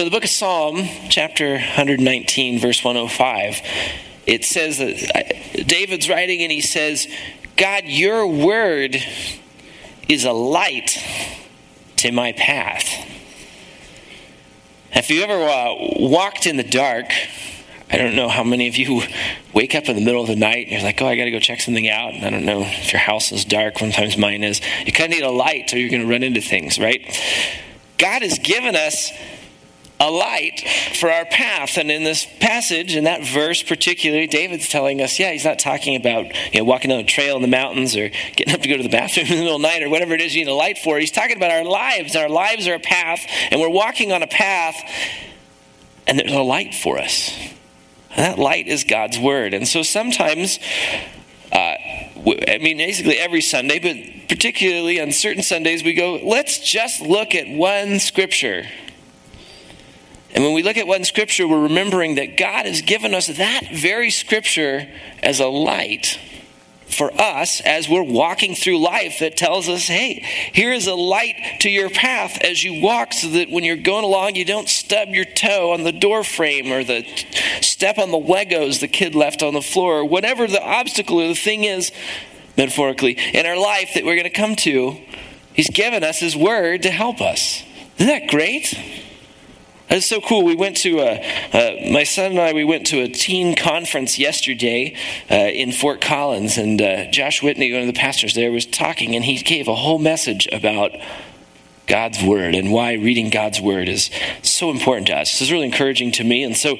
So, the book of Psalm, chapter 119, verse 105, it says that David's writing and he says, God, your word is a light to my path. If you ever uh, walked in the dark, I don't know how many of you wake up in the middle of the night and you're like, oh, I got to go check something out. And I don't know if your house is dark. Sometimes mine is. You kind of need a light or you're going to run into things, right? God has given us a light for our path. And in this passage, in that verse particularly, David's telling us, yeah, he's not talking about you know, walking down a trail in the mountains or getting up to go to the bathroom in the middle of the night or whatever it is you need a light for. He's talking about our lives. Our lives are a path, and we're walking on a path, and there's a light for us. And that light is God's word. And so sometimes, uh, I mean, basically every Sunday, but particularly on certain Sundays, we go, let's just look at one scripture and when we look at one scripture, we're remembering that God has given us that very scripture as a light for us as we're walking through life that tells us, hey, here is a light to your path as you walk so that when you're going along, you don't stub your toe on the door frame or the step on the Legos the kid left on the floor or whatever the obstacle or the thing is, metaphorically, in our life that we're going to come to. He's given us His Word to help us. Isn't that great? It's so cool. We went to a, uh, my son and I, we went to a teen conference yesterday uh, in Fort Collins, and uh, Josh Whitney, one of the pastors there, was talking, and he gave a whole message about God's Word and why reading God's Word is so important to us. This is really encouraging to me, and so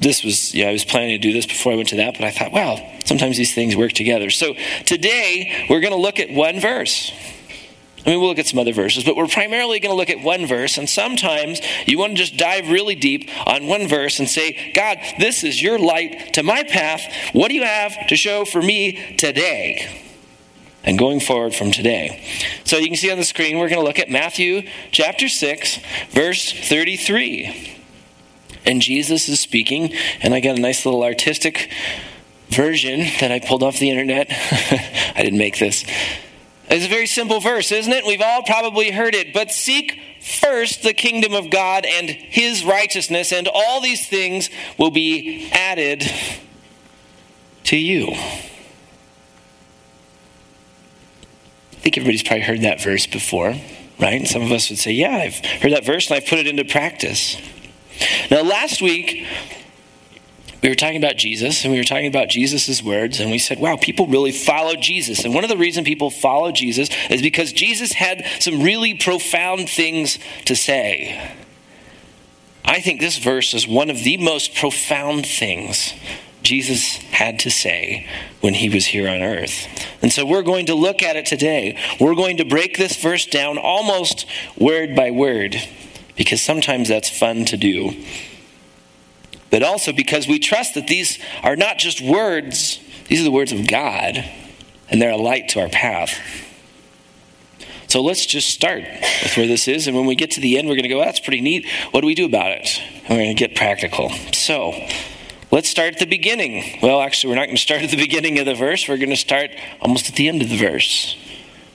this was, yeah, I was planning to do this before I went to that, but I thought, well, sometimes these things work together. So today, we're going to look at one verse. I mean, we'll look at some other verses, but we're primarily going to look at one verse. And sometimes you want to just dive really deep on one verse and say, God, this is your light to my path. What do you have to show for me today? And going forward from today. So you can see on the screen, we're going to look at Matthew chapter 6, verse 33. And Jesus is speaking, and I got a nice little artistic version that I pulled off the internet. I didn't make this. It's a very simple verse, isn't it? We've all probably heard it. But seek first the kingdom of God and his righteousness, and all these things will be added to you. I think everybody's probably heard that verse before, right? Some of us would say, Yeah, I've heard that verse and I've put it into practice. Now, last week, we were talking about Jesus and we were talking about Jesus' words, and we said, wow, people really follow Jesus. And one of the reasons people follow Jesus is because Jesus had some really profound things to say. I think this verse is one of the most profound things Jesus had to say when he was here on earth. And so we're going to look at it today. We're going to break this verse down almost word by word because sometimes that's fun to do but also because we trust that these are not just words, these are the words of God, and they're a light to our path. So let's just start with where this is, and when we get to the end, we're going to go, oh, that's pretty neat. What do we do about it? And we're going to get practical. So let's start at the beginning. Well, actually, we're not going to start at the beginning of the verse, we're going to start almost at the end of the verse.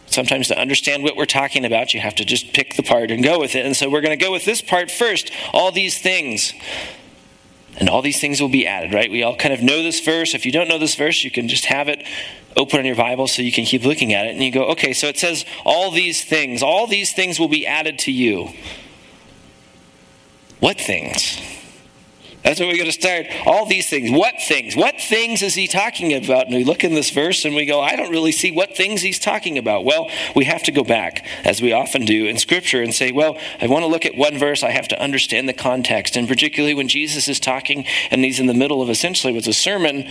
Sometimes to understand what we're talking about, you have to just pick the part and go with it. And so we're going to go with this part first. All these things and all these things will be added, right? We all kind of know this verse. If you don't know this verse, you can just have it open in your Bible so you can keep looking at it. And you go, okay, so it says, all these things, all these things will be added to you. What things? That's where we're going to start. All these things. What things? What things is he talking about? And we look in this verse and we go, I don't really see what things he's talking about. Well, we have to go back, as we often do in Scripture, and say, well, I want to look at one verse. I have to understand the context. And particularly when Jesus is talking and he's in the middle of essentially what's a sermon,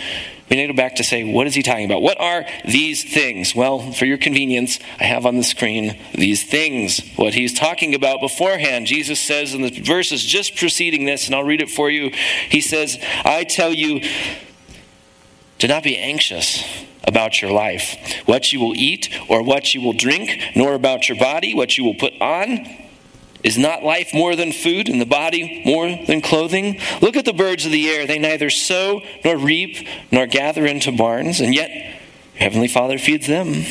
we need to go back to say, what is he talking about? What are these things? Well, for your convenience, I have on the screen these things. What he's talking about beforehand. Jesus says in the verses just preceding this, and I'll read it for you. He says, I tell you, do not be anxious about your life, what you will eat or what you will drink, nor about your body, what you will put on. Is not life more than food, and the body more than clothing? Look at the birds of the air. They neither sow nor reap nor gather into barns, and yet your heavenly Father feeds them.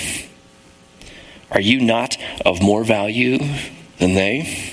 Are you not of more value than they?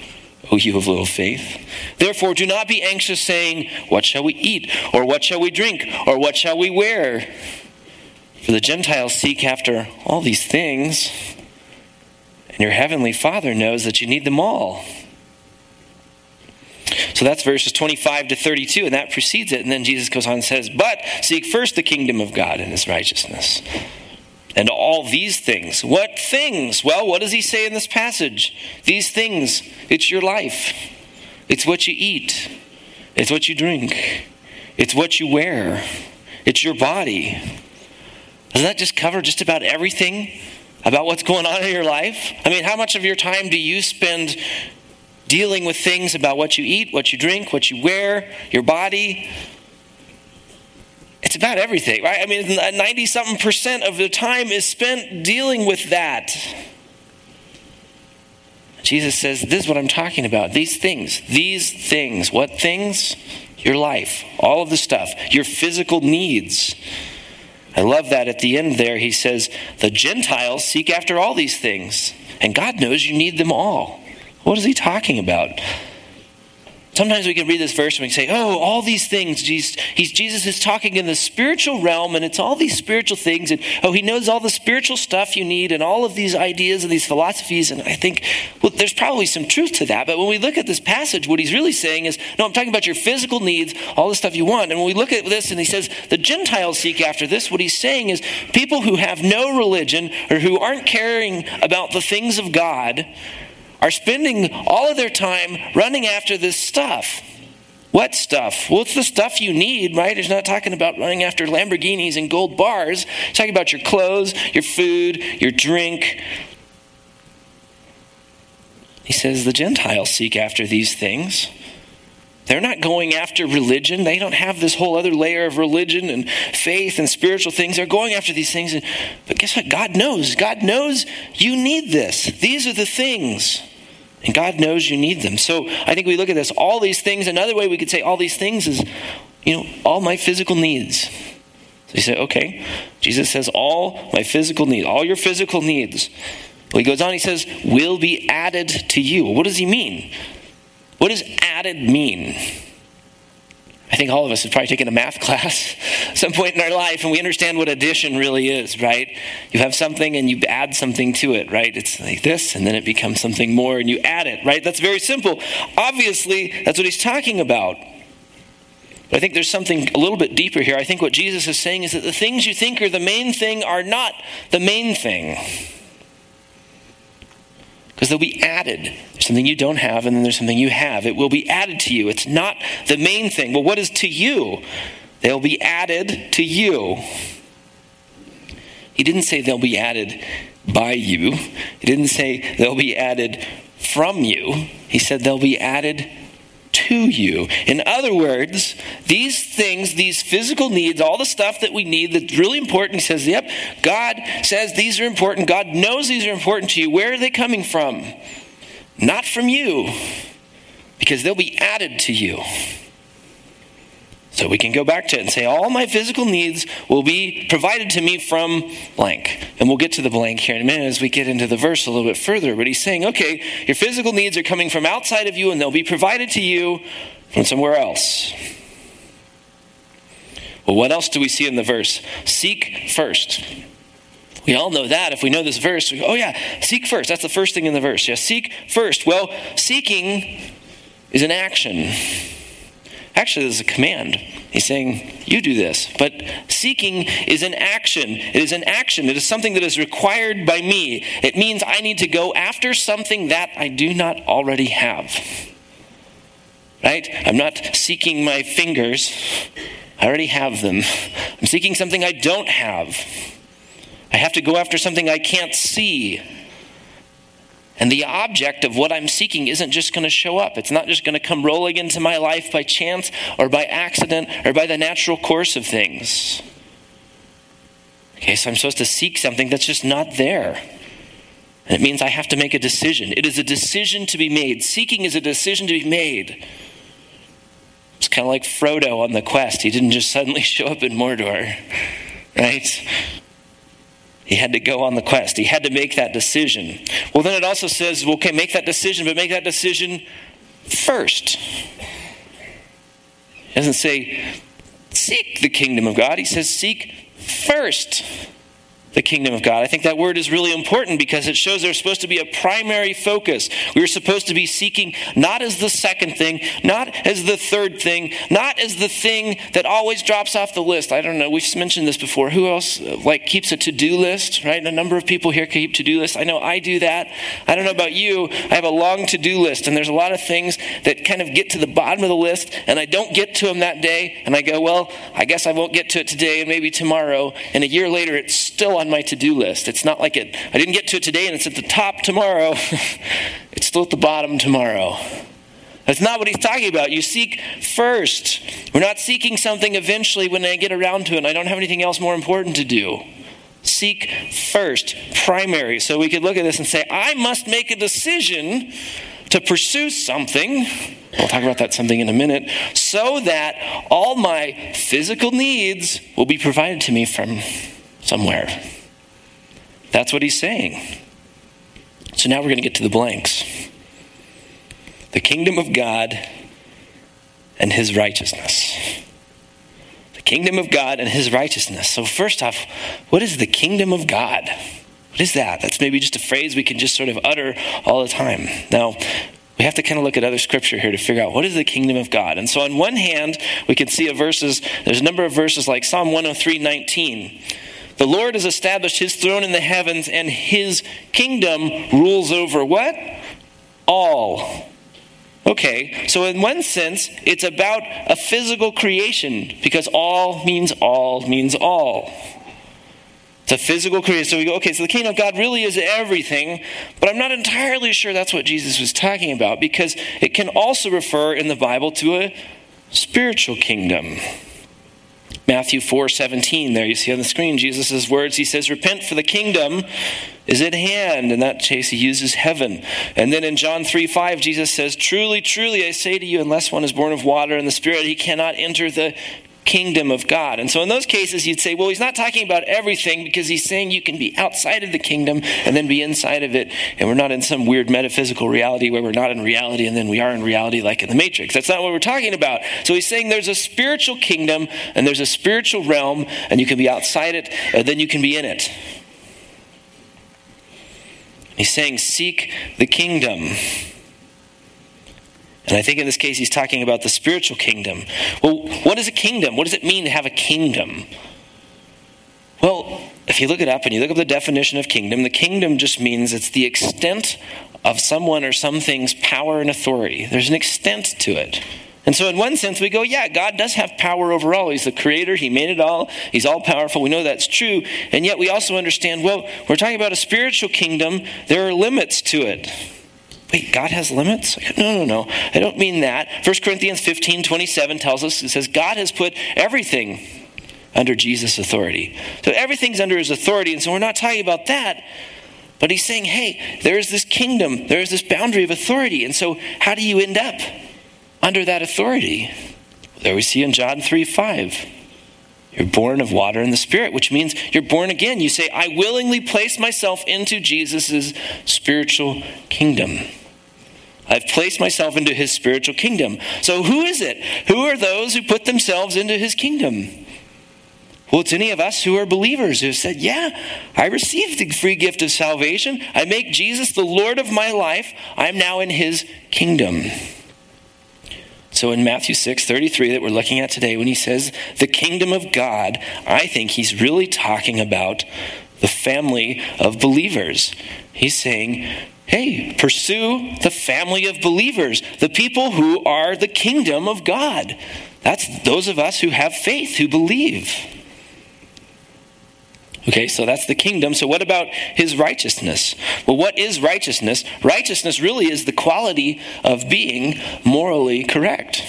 O you of little faith. Therefore, do not be anxious, saying, What shall we eat? Or what shall we drink? Or what shall we wear? For the Gentiles seek after all these things, and your heavenly Father knows that you need them all. So that's verses 25 to 32, and that precedes it. And then Jesus goes on and says, But seek first the kingdom of God and his righteousness all these things. What things? Well, what does he say in this passage? These things. It's your life, it's what you eat, it's what you drink, it's what you wear, it's your body. Doesn't that just cover just about everything about what's going on in your life? I mean, how much of your time do you spend dealing with things about what you eat, what you drink, what you wear, your body? About everything, right? I mean, 90 something percent of the time is spent dealing with that. Jesus says, This is what I'm talking about. These things. These things. What things? Your life. All of the stuff. Your physical needs. I love that at the end there, he says, The Gentiles seek after all these things, and God knows you need them all. What is he talking about? Sometimes we can read this verse and we say, oh, all these things. Jesus, Jesus is talking in the spiritual realm, and it's all these spiritual things. And oh, he knows all the spiritual stuff you need and all of these ideas and these philosophies. And I think, well, there's probably some truth to that. But when we look at this passage, what he's really saying is, no, I'm talking about your physical needs, all the stuff you want. And when we look at this and he says, the Gentiles seek after this, what he's saying is, people who have no religion or who aren't caring about the things of God are spending all of their time running after this stuff. What stuff? Well, it's the stuff you need, right? He's not talking about running after Lamborghinis and gold bars. He's talking about your clothes, your food, your drink. He says the Gentiles seek after these things. They're not going after religion. They don't have this whole other layer of religion and faith and spiritual things. They're going after these things. But guess what? God knows. God knows you need this. These are the things. And God knows you need them. So I think we look at this, all these things. Another way we could say all these things is, you know, all my physical needs. So you say, okay, Jesus says, all my physical needs, all your physical needs. Well, he goes on, he says, will be added to you. What does he mean? What does added mean? I think all of us have probably taken a math class at some point in our life and we understand what addition really is, right? You have something and you add something to it, right? It's like this and then it becomes something more and you add it, right? That's very simple. Obviously, that's what he's talking about. But I think there's something a little bit deeper here. I think what Jesus is saying is that the things you think are the main thing are not the main thing because they'll be added. There's something you don't have, and then there's something you have. It will be added to you. It's not the main thing. Well, what is to you? They'll be added to you. He didn't say they'll be added by you, he didn't say they'll be added from you. He said they'll be added to you. In other words, these things, these physical needs, all the stuff that we need that's really important, he says, yep, God says these are important. God knows these are important to you. Where are they coming from? Not from you, because they'll be added to you. So we can go back to it and say, all my physical needs will be provided to me from blank. And we'll get to the blank here in a minute as we get into the verse a little bit further. But he's saying, okay, your physical needs are coming from outside of you and they'll be provided to you from somewhere else. Well, what else do we see in the verse? Seek first. We all know that. If we know this verse, go, oh, yeah, seek first. That's the first thing in the verse. Yeah, seek first. Well, seeking is an action. Actually, there's a command. He's saying, You do this. But seeking is an action. It is an action. It is something that is required by me. It means I need to go after something that I do not already have. Right? I'm not seeking my fingers, I already have them. I'm seeking something I don't have. I have to go after something I can't see. And the object of what I'm seeking isn't just going to show up. It's not just going to come rolling into my life by chance or by accident or by the natural course of things. Okay, so I'm supposed to seek something that's just not there. And it means I have to make a decision. It is a decision to be made. Seeking is a decision to be made. It's kind of like Frodo on the quest. He didn't just suddenly show up in Mordor, right? He had to go on the quest. He had to make that decision. Well, then it also says, well, okay, make that decision, but make that decision first. It doesn't say, seek the kingdom of God. He says, seek first the kingdom of God. I think that word is really important because it shows there's supposed to be a primary focus. We are supposed to be seeking not as the second thing, not as the third thing, not as the thing that always drops off the list. I don't know, we've mentioned this before. Who else uh, like keeps a to-do list, right? A number of people here keep to-do lists. I know I do that. I don't know about you. I have a long to-do list and there's a lot of things that kind of get to the bottom of the list and I don't get to them that day and I go, well, I guess I won't get to it today and maybe tomorrow and a year later it's still on my to do list. It's not like it, I didn't get to it today and it's at the top tomorrow. it's still at the bottom tomorrow. That's not what he's talking about. You seek first. We're not seeking something eventually when I get around to it and I don't have anything else more important to do. Seek first, primary. So we could look at this and say, I must make a decision to pursue something. We'll talk about that something in a minute, so that all my physical needs will be provided to me from somewhere. That's what he's saying. So now we're going to get to the blanks. The kingdom of God and his righteousness. The kingdom of God and his righteousness. So, first off, what is the kingdom of God? What is that? That's maybe just a phrase we can just sort of utter all the time. Now, we have to kind of look at other scripture here to figure out what is the kingdom of God. And so, on one hand, we can see a verses, there's a number of verses like Psalm 103 19 the Lord has established his throne in the heavens, and his kingdom rules over what? All. Okay, so in one sense, it's about a physical creation because all means all means all. It's a physical creation. So we go, okay, so the kingdom of God really is everything, but I'm not entirely sure that's what Jesus was talking about because it can also refer in the Bible to a spiritual kingdom. Matthew 4 17, there you see on the screen Jesus' words. He says, Repent, for the kingdom is at hand. In that case, he uses heaven. And then in John 3 5, Jesus says, Truly, truly, I say to you, unless one is born of water and the Spirit, he cannot enter the kingdom of God. And so in those cases, you'd say, well, he's not talking about everything because he's saying you can be outside of the kingdom and then be inside of it. And we're not in some weird metaphysical reality where we're not in reality and then we are in reality like in the Matrix. That's not what we're talking about. So he's saying there's a spiritual kingdom and there's a spiritual realm and you can be outside it and then you can be in it. He's saying, seek the kingdom. And I think in this case, he's talking about the spiritual kingdom. Well, what is a kingdom? What does it mean to have a kingdom? Well, if you look it up and you look up the definition of kingdom, the kingdom just means it's the extent of someone or something's power and authority. There's an extent to it. And so, in one sense, we go, yeah, God does have power over all. He's the creator, He made it all, He's all powerful. We know that's true. And yet, we also understand, well, we're talking about a spiritual kingdom, there are limits to it. Wait, God has limits? No, no, no. I don't mean that. 1 Corinthians 15 27 tells us, it says, God has put everything under Jesus' authority. So everything's under his authority. And so we're not talking about that. But he's saying, hey, there's this kingdom, there's this boundary of authority. And so how do you end up under that authority? There we see in John 3 5. You're born of water and the Spirit, which means you're born again. You say, I willingly place myself into Jesus' spiritual kingdom. I've placed myself into his spiritual kingdom. So, who is it? Who are those who put themselves into his kingdom? Well, it's any of us who are believers who have said, Yeah, I received the free gift of salvation. I make Jesus the Lord of my life. I'm now in his kingdom. So in Matthew 6 33, that we're looking at today, when he says the kingdom of God, I think he's really talking about the family of believers. He's saying, Hey, pursue the family of believers, the people who are the kingdom of God. That's those of us who have faith, who believe. Okay, so that's the kingdom. So, what about his righteousness? Well, what is righteousness? Righteousness really is the quality of being morally correct.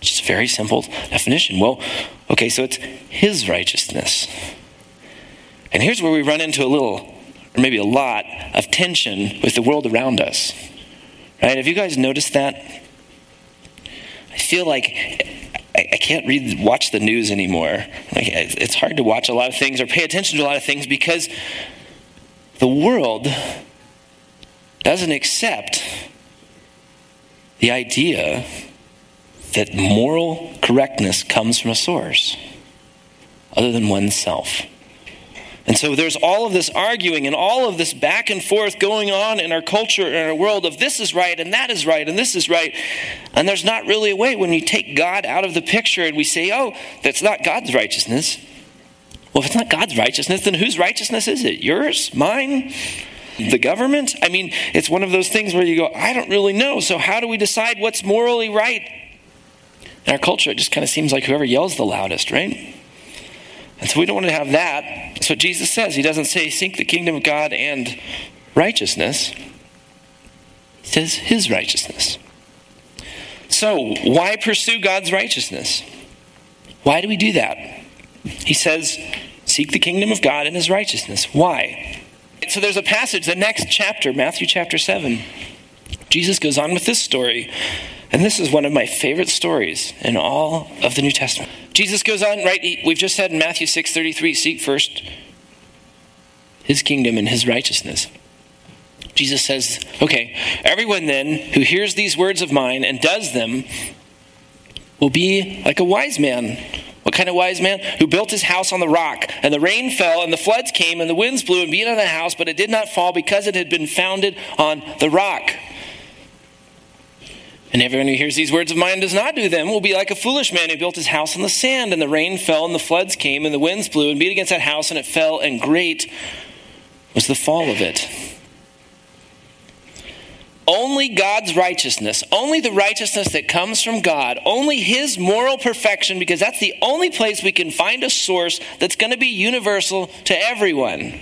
Just a very simple definition. Well, okay, so it's his righteousness. And here's where we run into a little, or maybe a lot, of tension with the world around us. Right? Have you guys noticed that? I feel like I, can't read, watch the news anymore. It's hard to watch a lot of things or pay attention to a lot of things because the world doesn't accept the idea that moral correctness comes from a source other than oneself. And so there's all of this arguing and all of this back and forth going on in our culture and our world of this is right and that is right and this is right. And there's not really a way when we take God out of the picture and we say, oh, that's not God's righteousness. Well, if it's not God's righteousness, then whose righteousness is it? Yours? Mine? The government? I mean, it's one of those things where you go, I don't really know. So, how do we decide what's morally right? In our culture, it just kind of seems like whoever yells the loudest, right? And so we don't want to have that. That's what Jesus says. He doesn't say, seek the kingdom of God and righteousness. He says, his righteousness. So, why pursue God's righteousness? Why do we do that? He says, seek the kingdom of God and his righteousness. Why? So, there's a passage, the next chapter, Matthew chapter 7. Jesus goes on with this story. And this is one of my favorite stories in all of the New Testament. Jesus goes on, right? We've just said in Matthew 6:33, seek first his kingdom and his righteousness. Jesus says, okay, everyone then who hears these words of mine and does them will be like a wise man. What kind of wise man? Who built his house on the rock, and the rain fell, and the floods came, and the winds blew and beat on the house, but it did not fall because it had been founded on the rock. And everyone who hears these words of mine and does not do them will be like a foolish man who built his house on the sand, and the rain fell, and the floods came, and the winds blew and beat against that house, and it fell, and great was the fall of it. Only God's righteousness, only the righteousness that comes from God, only His moral perfection, because that's the only place we can find a source that's going to be universal to everyone.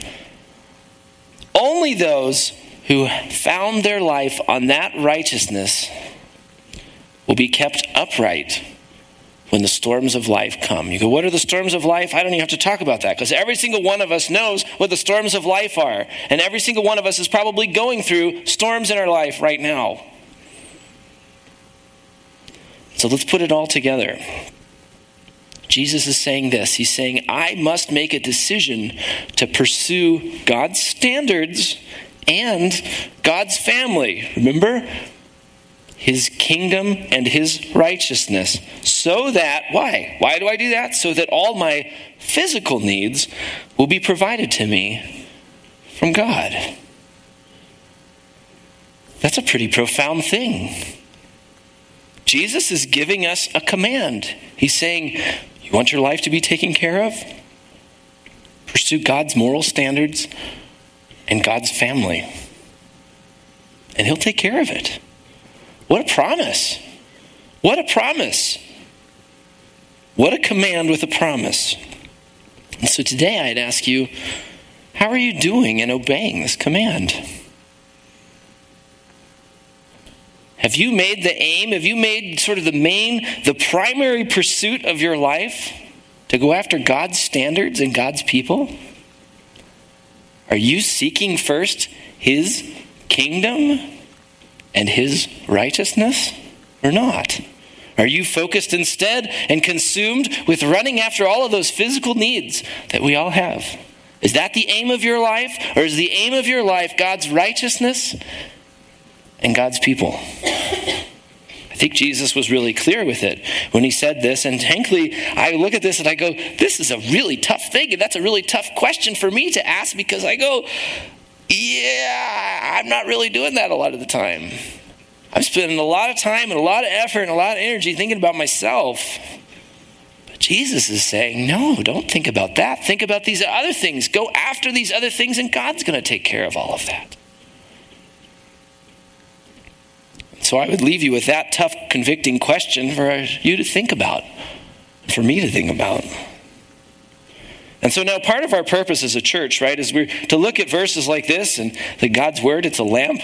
Only those who found their life on that righteousness will be kept upright when the storms of life come. You go, what are the storms of life? I don't even have to talk about that because every single one of us knows what the storms of life are. And every single one of us is probably going through storms in our life right now. So let's put it all together. Jesus is saying this He's saying, I must make a decision to pursue God's standards and God's family. Remember? His kingdom and his righteousness. So that, why? Why do I do that? So that all my physical needs will be provided to me from God. That's a pretty profound thing. Jesus is giving us a command. He's saying, You want your life to be taken care of? Pursue God's moral standards and God's family. And He'll take care of it. What a promise! What a promise! What a command with a promise. And so today I'd ask you, how are you doing in obeying this command? Have you made the aim, have you made sort of the main, the primary pursuit of your life to go after God's standards and God's people? Are you seeking first His kingdom and his righteousness or not? Are you focused instead and consumed with running after all of those physical needs that we all have? Is that the aim of your life? Or is the aim of your life God's righteousness and God's people? I think Jesus was really clear with it when he said this. And frankly, I look at this and I go, this is a really tough thing. And that's a really tough question for me to ask because I go, yeah, I'm not really doing that a lot of the time. I'm spending a lot of time and a lot of effort and a lot of energy thinking about myself. But Jesus is saying, no, don't think about that. Think about these other things. Go after these other things, and God's going to take care of all of that. So I would leave you with that tough, convicting question for you to think about, for me to think about. And so now part of our purpose as a church, right, is we're to look at verses like this and that God's word, it's a lamp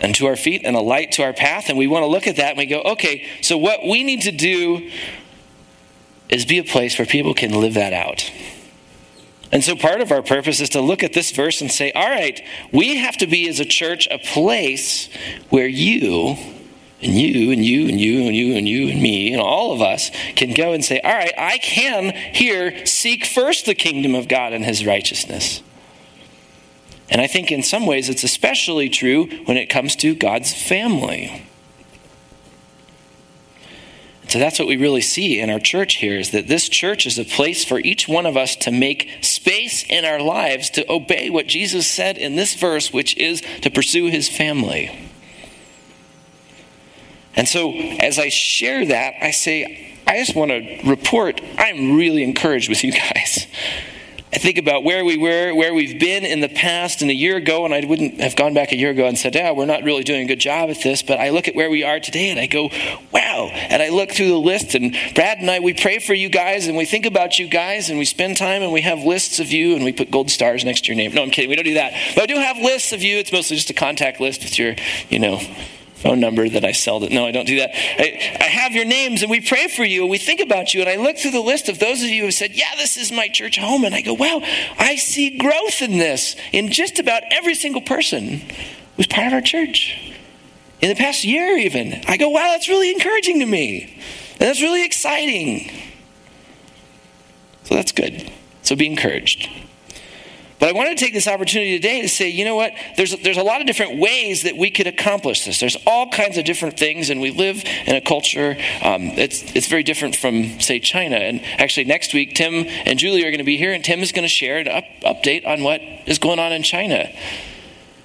and to our feet and a light to our path. And we want to look at that and we go, okay, so what we need to do is be a place where people can live that out. And so part of our purpose is to look at this verse and say, all right, we have to be as a church a place where you and you and you and you and you and you and me and all of us can go and say, All right, I can here seek first the kingdom of God and his righteousness. And I think in some ways it's especially true when it comes to God's family. So that's what we really see in our church here is that this church is a place for each one of us to make space in our lives to obey what Jesus said in this verse, which is to pursue his family. And so, as I share that, I say, I just want to report I'm really encouraged with you guys. I think about where we were, where we've been in the past, and a year ago, and I wouldn't have gone back a year ago and said, Yeah, we're not really doing a good job at this. But I look at where we are today and I go, Wow. And I look through the list, and Brad and I, we pray for you guys, and we think about you guys, and we spend time, and we have lists of you, and we put gold stars next to your name. No, I'm kidding. We don't do that. But I do have lists of you. It's mostly just a contact list with your, you know, phone number that I sell it. No, I don't do that. I, I, have your names and we pray for you and we think about you. And I look through the list of those of you who said, Yeah, this is my church home. And I go, Wow, I see growth in this in just about every single person who's part of our church. In the past year, even. I go, Wow, that's really encouraging to me. And that's really exciting. So that's good. So be encouraged. But I wanted to take this opportunity today to say, you know what? There's, there's a lot of different ways that we could accomplish this. There's all kinds of different things, and we live in a culture um, it's, it's very different from, say, China. And actually, next week, Tim and Julie are going to be here, and Tim is going to share an up, update on what is going on in China.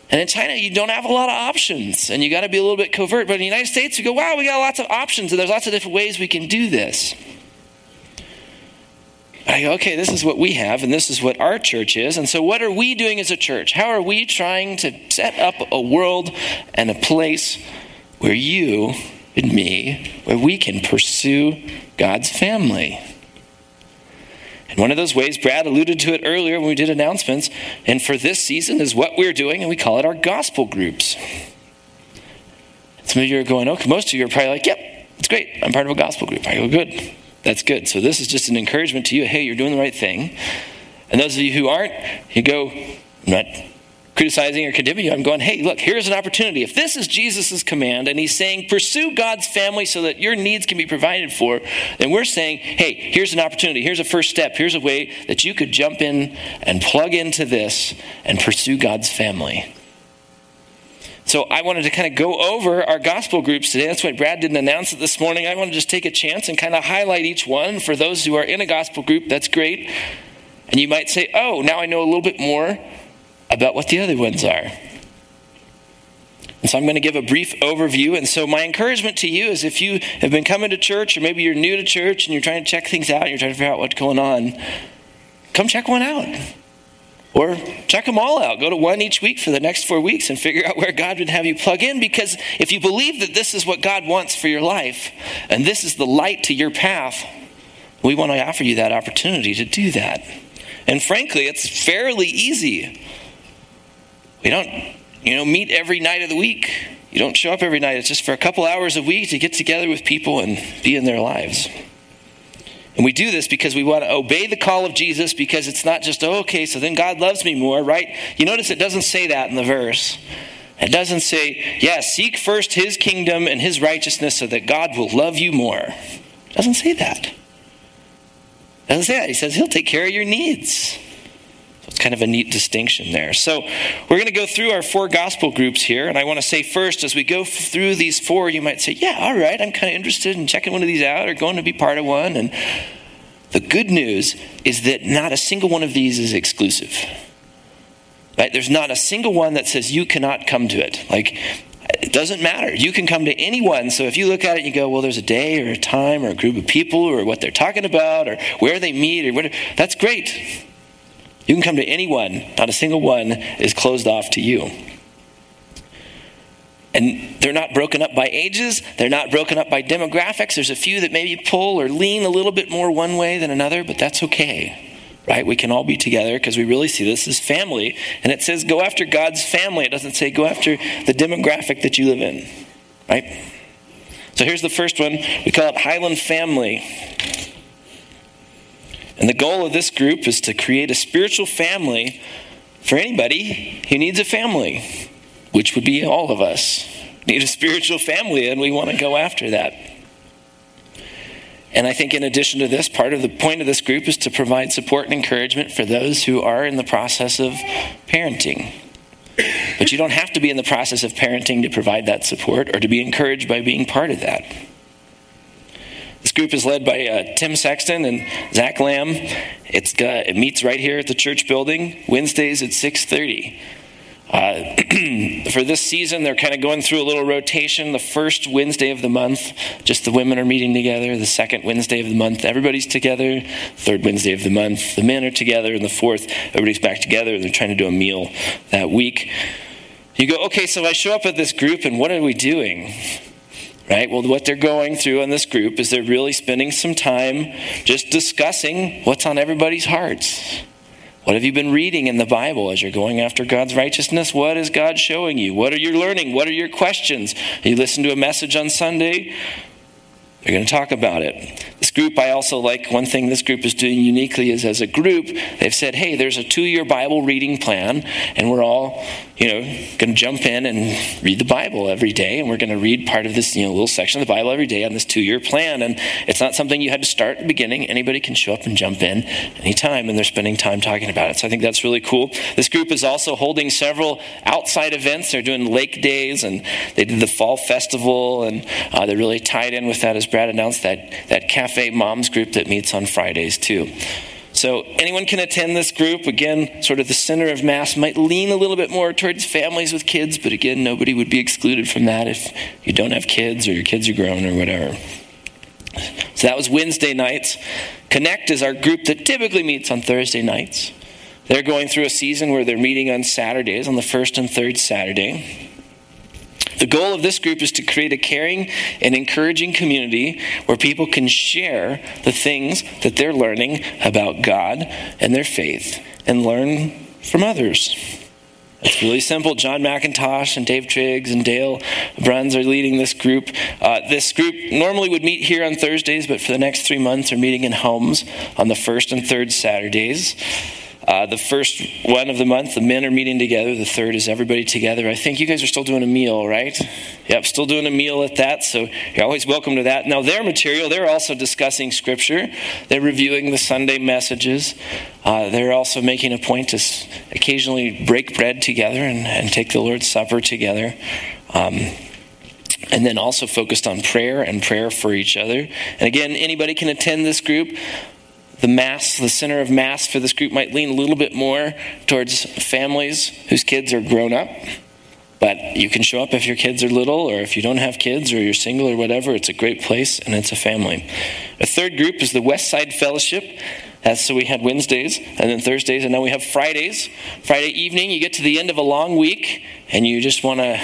And in China, you don't have a lot of options, and you got to be a little bit covert. But in the United States, we go, wow, we got lots of options, and there's lots of different ways we can do this. I go, okay, this is what we have, and this is what our church is. And so, what are we doing as a church? How are we trying to set up a world and a place where you and me, where we can pursue God's family? And one of those ways, Brad alluded to it earlier when we did announcements, and for this season is what we're doing, and we call it our gospel groups. Some of you are going, okay, most of you are probably like, yep, it's great. I'm part of a gospel group. I go, good. That's good. So this is just an encouragement to you. Hey, you're doing the right thing. And those of you who aren't, you go, I'm not criticizing or condemning you. I'm going, hey, look, here's an opportunity. If this is Jesus' command and he's saying, pursue God's family so that your needs can be provided for, then we're saying, hey, here's an opportunity. Here's a first step. Here's a way that you could jump in and plug into this and pursue God's family. So I wanted to kind of go over our gospel groups today. That's why Brad didn't announce it this morning. I want to just take a chance and kind of highlight each one. For those who are in a gospel group, that's great. And you might say, oh, now I know a little bit more about what the other ones are. And so I'm going to give a brief overview. And so my encouragement to you is if you have been coming to church, or maybe you're new to church and you're trying to check things out and you're trying to figure out what's going on, come check one out. Or check them all out. Go to one each week for the next four weeks and figure out where God would have you plug in. Because if you believe that this is what God wants for your life and this is the light to your path, we want to offer you that opportunity to do that. And frankly, it's fairly easy. We don't, you know, meet every night of the week. You don't show up every night. It's just for a couple hours a week to get together with people and be in their lives. And we do this because we want to obey the call of Jesus because it's not just, oh, okay, so then God loves me more, right? You notice it doesn't say that in the verse. It doesn't say, yeah, seek first his kingdom and his righteousness so that God will love you more. It doesn't say that. It doesn't say that. He says he'll take care of your needs. Kind of a neat distinction there. So, we're going to go through our four gospel groups here. And I want to say first, as we go through these four, you might say, Yeah, all right, I'm kind of interested in checking one of these out or going to be part of one. And the good news is that not a single one of these is exclusive. Right? There's not a single one that says you cannot come to it. Like, it doesn't matter. You can come to anyone. So if you look at it and you go, well, there's a day or a time or a group of people or what they're talking about or where they meet or whatever, that's great. You can come to anyone, not a single one is closed off to you. And they're not broken up by ages, they're not broken up by demographics. There's a few that maybe pull or lean a little bit more one way than another, but that's okay. right? We can all be together because we really see this as family. And it says go after God's family. It doesn't say go after the demographic that you live in, right? So here's the first one. We call it Highland Family. And the goal of this group is to create a spiritual family for anybody who needs a family, which would be all of us. Need a spiritual family, and we want to go after that. And I think, in addition to this, part of the point of this group is to provide support and encouragement for those who are in the process of parenting. But you don't have to be in the process of parenting to provide that support or to be encouraged by being part of that. This group is led by uh, Tim Sexton and Zach Lamb. It's, uh, it meets right here at the church building Wednesdays at 6:30. Uh, for this season, they're kind of going through a little rotation. The first Wednesday of the month, just the women are meeting together. The second Wednesday of the month, everybody's together. Third Wednesday of the month, the men are together. And the fourth, everybody's back together. They're trying to do a meal that week. You go, okay, so I show up at this group, and what are we doing? Right? Well, what they're going through in this group is they're really spending some time just discussing what's on everybody's hearts. What have you been reading in the Bible as you're going after God's righteousness? What is God showing you? What are you learning? What are your questions? You listen to a message on Sunday, they're going to talk about it. This group, I also like one thing this group is doing uniquely is as a group, they've said, hey, there's a two year Bible reading plan, and we're all, you know, going to jump in and read the Bible every day, and we're going to read part of this, you know, little section of the Bible every day on this two year plan. And it's not something you had to start at the beginning. Anybody can show up and jump in anytime, and they're spending time talking about it. So I think that's really cool. This group is also holding several outside events. They're doing lake days, and they did the fall festival, and uh, they're really tied in with that as Brad announced that, that cafe moms group that meets on Fridays too. So anyone can attend this group. Again, sort of the center of Mass might lean a little bit more towards families with kids, but again, nobody would be excluded from that if you don't have kids or your kids are grown or whatever. So that was Wednesday nights. Connect is our group that typically meets on Thursday nights. They're going through a season where they're meeting on Saturdays, on the first and third Saturday. The goal of this group is to create a caring and encouraging community where people can share the things that they're learning about God and their faith and learn from others. It's really simple. John McIntosh and Dave Triggs and Dale Bruns are leading this group. Uh, this group normally would meet here on Thursdays, but for the next three months are meeting in homes on the first and third Saturdays. Uh, the first one of the month, the men are meeting together. The third is everybody together. I think you guys are still doing a meal, right? Yep, still doing a meal at that. So you're always welcome to that. Now, their material, they're also discussing Scripture. They're reviewing the Sunday messages. Uh, they're also making a point to occasionally break bread together and, and take the Lord's Supper together. Um, and then also focused on prayer and prayer for each other. And again, anybody can attend this group the mass, the center of mass for this group might lean a little bit more towards families whose kids are grown up. But you can show up if your kids are little, or if you don't have kids, or you're single, or whatever. It's a great place, and it's a family. A third group is the West Side Fellowship. That's so we had Wednesdays, and then Thursdays, and now we have Fridays. Friday evening, you get to the end of a long week, and you just want to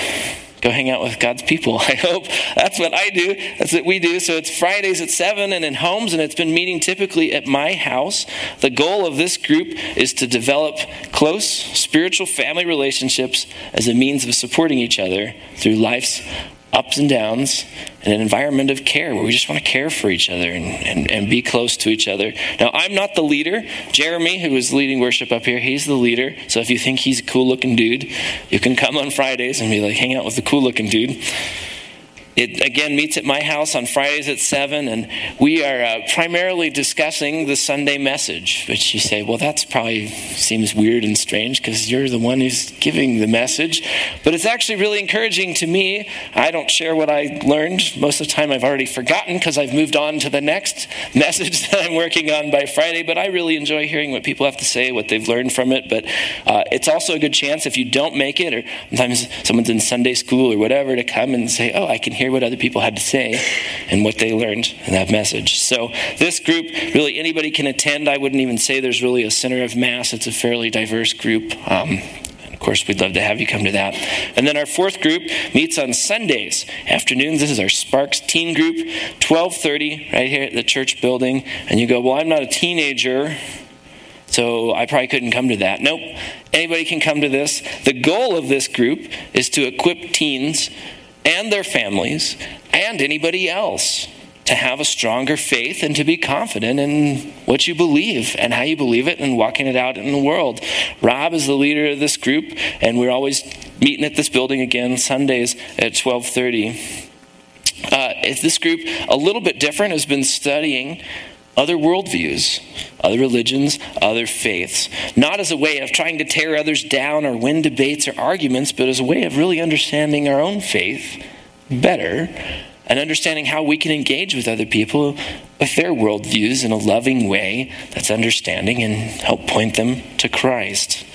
go hang out with God's people. I hope that's what I do. That's what we do. So it's Fridays at 7 and in homes, and it's been meeting typically at my house. The goal of this group is to develop close spiritual family relationships as a means of supporting each other through life's ups and downs in an environment of care where we just want to care for each other and, and, and be close to each other. Now, I'm not the leader. Jeremy, who is leading worship up here, he's the leader. So if you think he's a cool looking dude, you can come on Fridays and be like, hang out with the cool looking dude. It again meets at my house on Fridays at 7, and we are uh, primarily discussing the Sunday message. But you say, well, that's probably seems weird and strange because you're the one who's giving the message. But it's actually really encouraging to me. I don't share what I learned. Most of the time, I've already forgotten because I've moved on to the next message that I'm working on by Friday. But I really enjoy hearing what people have to say, what they've learned from it. But uh, it's also a good chance if you don't make it, or sometimes someone's in Sunday school or whatever, to come and say, oh, I can hear hear what other people had to say and what they learned in that message. So, this group, really anybody can attend. I wouldn't even say there's really a center of mass, it's a fairly diverse group. Um, of course, we'd love to have you come to that. And then our fourth group meets on Sundays afternoons. This is our Sparks teen group, 12:30 right here at the church building. And you go, "Well, I'm not a teenager." so I probably couldn't come to that. Nope, anybody can come to this. The goal of this group is to equip teens and their families and anybody else to have a stronger faith and to be confident in what you believe and how you believe it and walking it out in the world. Rob is the leader of this group, and we're always meeting at this building again Sundays at 12:30. Uh, this group, a little bit different, has been studying other worldviews, other religions, other faiths. Not as a way of trying to tear others down or win debates or arguments, but as a way of really understanding our own faith better and understanding how we can engage with other people with their worldviews in a loving way that's understanding and help point them to Christ.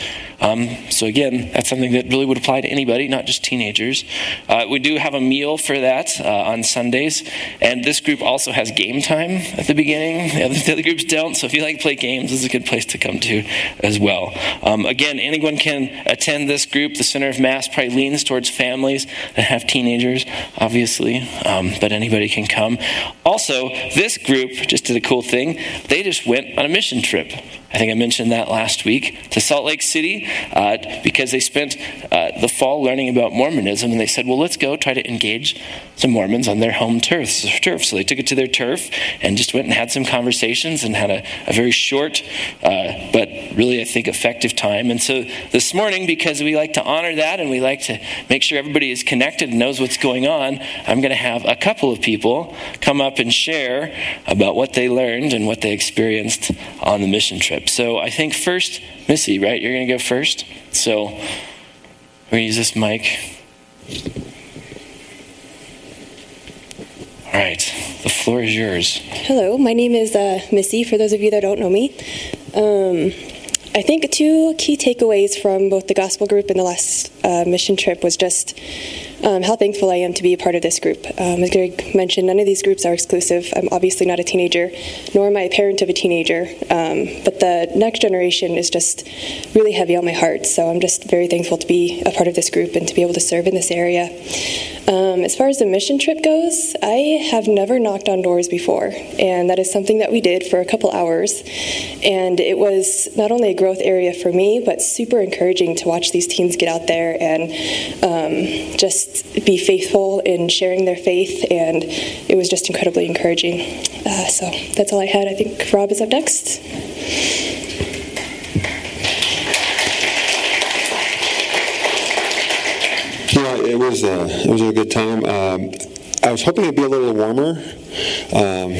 Um, so, again, that's something that really would apply to anybody, not just teenagers. Uh, we do have a meal for that uh, on Sundays, and this group also has game time at the beginning. The other, the other, groups don't, so if you like to play games, this is a good place to come to as well. Um, again, anyone can attend this group. The Center of Mass probably leans towards families that have teenagers, obviously, um, but anybody can come. Also, this group just did a cool thing. They just went on a mission trip. I think I mentioned that last week to Salt Lake City uh, because they spent uh, the fall learning about Mormonism and they said, well, let's go try to engage some Mormons on their home turf. So they took it to their turf and just went and had some conversations and had a, a very short uh, but really, I think, effective time. And so this morning, because we like to honor that and we like to make sure everybody is connected and knows what's going on, I'm going to have a couple of people come up and share about what they learned and what they experienced on the mission trip. So I think first, Missy, right? You're going to go first. So we're going to use this mic. All right, the floor is yours. Hello, my name is uh, Missy, for those of you that don't know me. Um, I think two key takeaways from both the gospel group and the last uh, mission trip was just um, how thankful I am to be a part of this group. Um, as Greg mentioned, none of these groups are exclusive. I'm obviously not a teenager, nor am I a parent of a teenager. Um, but the next generation is just really heavy on my heart. So I'm just very thankful to be a part of this group and to be able to serve in this area. Um, as far as the mission trip goes, I have never knocked on doors before, and that is something that we did for a couple hours. And it was not only a growth area for me, but super encouraging to watch these teens get out there and um, just be faithful in sharing their faith. And it was just incredibly encouraging. Uh, so that's all I had. I think Rob is up next. Yeah, it was uh, it was a good time. Um, I was hoping it'd be a little warmer, um,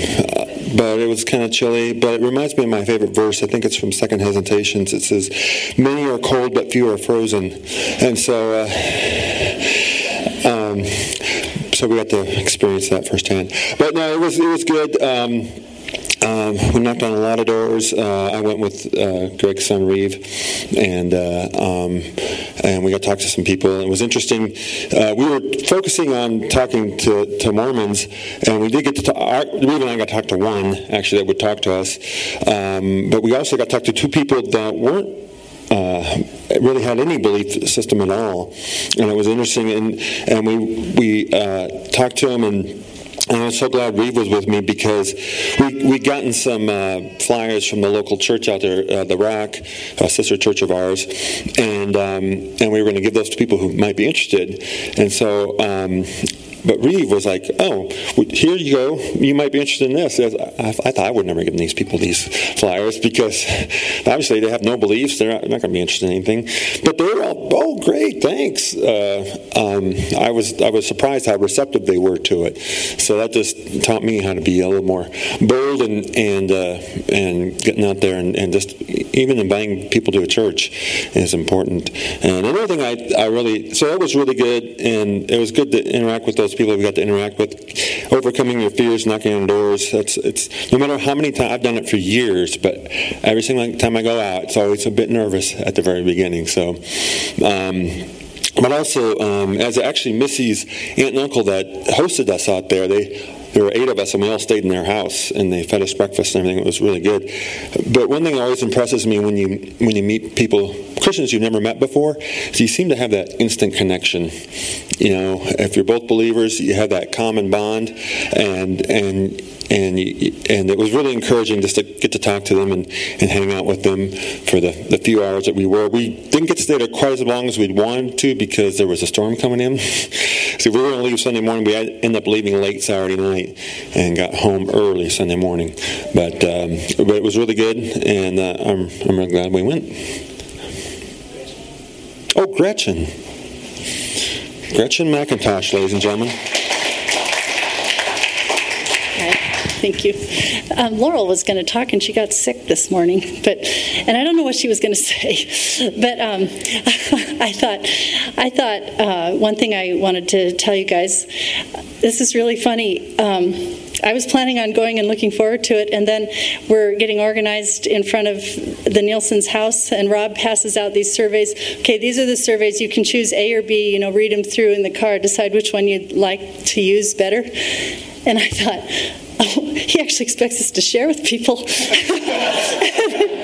but it was kind of chilly. But it reminds me of my favorite verse. I think it's from Second Hesitations. It says, "Many are cold, but few are frozen," and so. Uh, so we got to experience that firsthand. But no, it was it was good. Um, um, we knocked on a lot of doors. Uh, I went with uh, Greg's son Reeve, and uh, um, and we got to talk to some people. It was interesting. Uh, we were focusing on talking to, to Mormons, and we did get to talk. Reeve and I got to talk to one actually that would talk to us, um, but we also got to talk to two people that weren't uh, really had any belief system at all, and it was interesting. And and we we uh, talked to him and and I'm so glad Reeve was with me because we we gotten some uh, flyers from the local church out there, uh, the Rock, a sister church of ours, and um, and we were going to give those to people who might be interested. And so um, but Reeve was like, "Oh, here you go. You might be interested in this." I, I, thought I would never give these people these flyers because obviously they have no beliefs. They're not, not going to be interested in anything. But they were all, "Oh, great, thanks." Uh, um, I was I was surprised how receptive they were to it. So that just taught me how to be a little more bold and and uh, and getting out there and, and just even inviting people to a church is important. And another thing I I really so that was really good, and it was good to interact with those those people we got to interact with, overcoming your fears, knocking on doors. That's it's no matter how many times I've done it for years, but every single time I go out, it's always a bit nervous at the very beginning. So. Um, but also, um, as actually Missy's aunt and uncle that hosted us out there, they there were eight of us, and we all stayed in their house, and they fed us breakfast and everything. It was really good. But one thing always impresses me when you when you meet people Christians you've never met before. So you seem to have that instant connection. You know, if you're both believers, you have that common bond, and and and and it was really encouraging just to get to talk to them and, and hang out with them for the, the few hours that we were. We didn't get to stay there quite as long as we'd wanted to because there was a storm coming in. so we were going to leave Sunday morning. We ended up leaving late Saturday night and got home early Sunday morning. But um, but it was really good, and uh, I'm I'm really glad we went. Oh, Gretchen. Gretchen McIntosh, ladies and gentlemen. Thank you. Um, Laurel was going to talk, and she got sick this morning. But and I don't know what she was going to say. But um, I thought, I thought uh, one thing I wanted to tell you guys. This is really funny. Um, I was planning on going and looking forward to it, and then we're getting organized in front of the Nielsen's house, and Rob passes out these surveys. Okay, these are the surveys. You can choose A or B. You know, read them through in the car, decide which one you'd like to use better. And I thought, he actually expects us to share with people.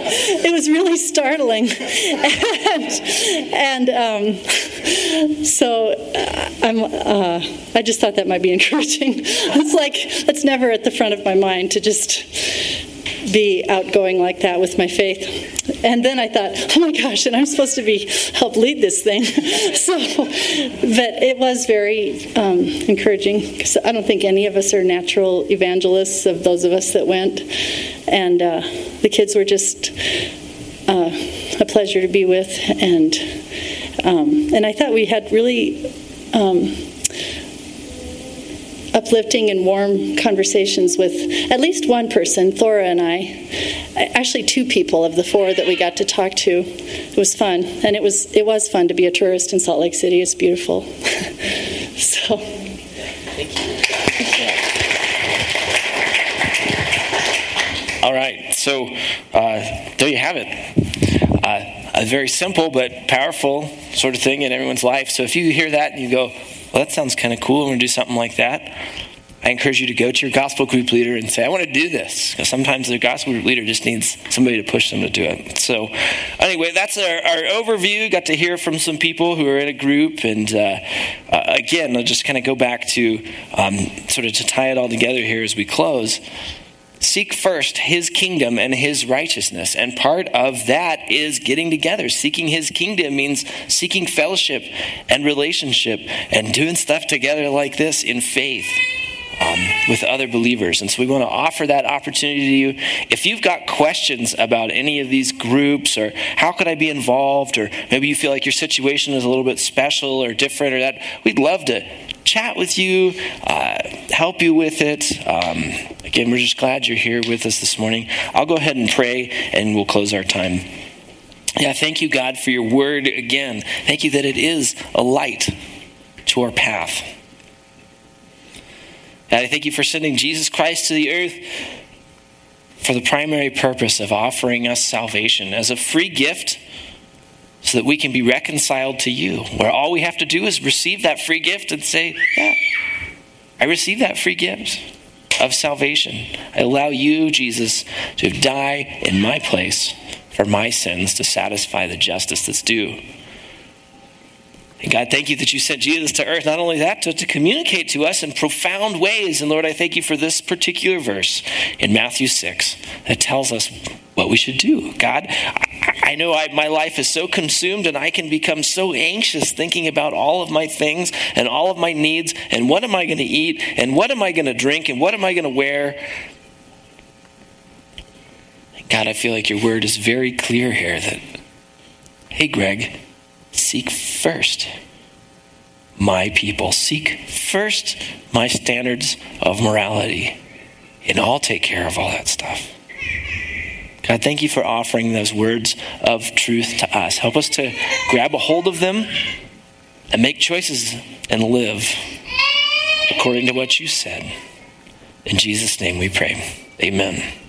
it was really startling. and, and um, so uh, I'm, uh, I just thought that might be encouraging. it's like, that's never at the front of my mind to just be outgoing like that with my faith. And then I thought, oh my gosh, and I'm supposed to be help lead this thing. so, but it was very um, encouraging because I don't think any of us are natural evangelists of those of us that went, and uh, the kids were just uh, a pleasure to be with, and um, and I thought we had really. Um, uplifting and warm conversations with at least one person, Thora and I. Actually, two people of the four that we got to talk to. It was fun, and it was it was fun to be a tourist in Salt Lake City. It's beautiful. so. Thank you. All right, so uh, there you have it. Uh, a very simple but powerful sort of thing in everyone's life. So if you hear that and you go, well, that sounds kind of cool. I'm going to do something like that. I encourage you to go to your gospel group leader and say, I want to do this. Because sometimes the gospel group leader just needs somebody to push them to do it. So, anyway, that's our, our overview. Got to hear from some people who are in a group. And uh, uh, again, I'll just kind of go back to um, sort of to tie it all together here as we close. Seek first his kingdom and his righteousness. And part of that is getting together. Seeking his kingdom means seeking fellowship and relationship and doing stuff together like this in faith. Um, with other believers. And so we want to offer that opportunity to you. If you've got questions about any of these groups or how could I be involved, or maybe you feel like your situation is a little bit special or different or that, we'd love to chat with you, uh, help you with it. Um, again, we're just glad you're here with us this morning. I'll go ahead and pray and we'll close our time. Yeah, thank you, God, for your word again. Thank you that it is a light to our path. God, I thank you for sending Jesus Christ to the earth for the primary purpose of offering us salvation as a free gift so that we can be reconciled to you, where all we have to do is receive that free gift and say, Yeah, I receive that free gift of salvation. I allow you, Jesus, to die in my place for my sins to satisfy the justice that's due. And God, thank you that you sent Jesus to earth. Not only that, to, to communicate to us in profound ways. And Lord, I thank you for this particular verse in Matthew 6 that tells us what we should do. God, I, know I, my life is so consumed and I can become so anxious thinking about all of my things and all of my needs and what am I going to eat and what am I going to drink and what am I going to wear. God, I feel like your word is very clear here that, hey, Greg, seek first my people. Seek first my standards of morality, and I'll take care of all that stuff. God, thank you for offering those words of truth to us. Help us to grab a hold of them and make choices and live according to what you said. In Jesus' name we pray. Amen.